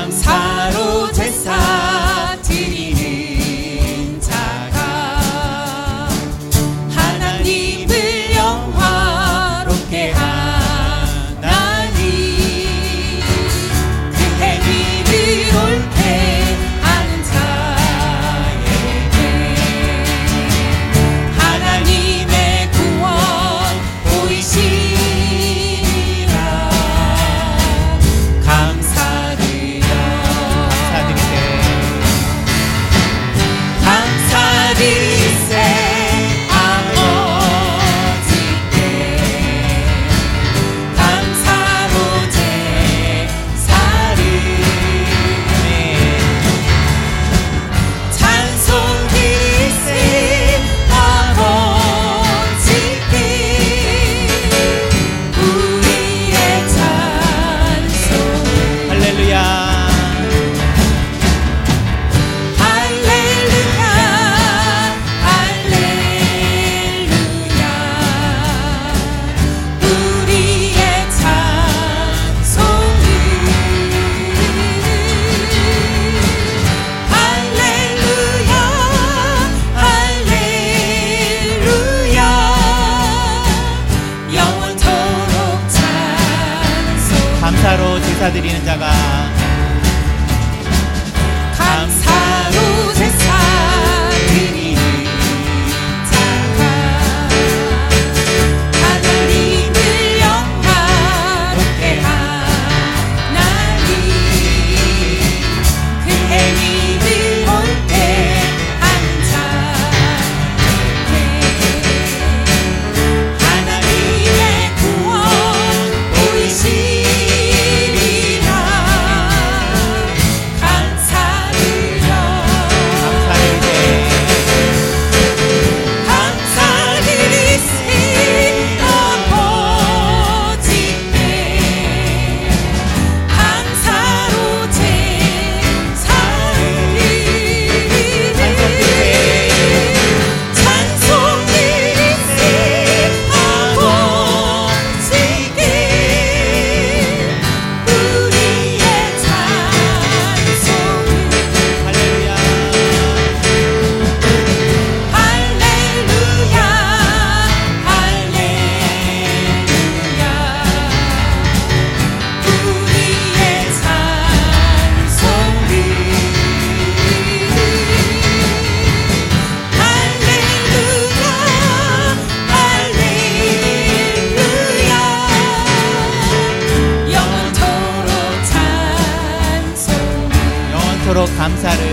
감사 감사로 제사드리는 자가 I'm.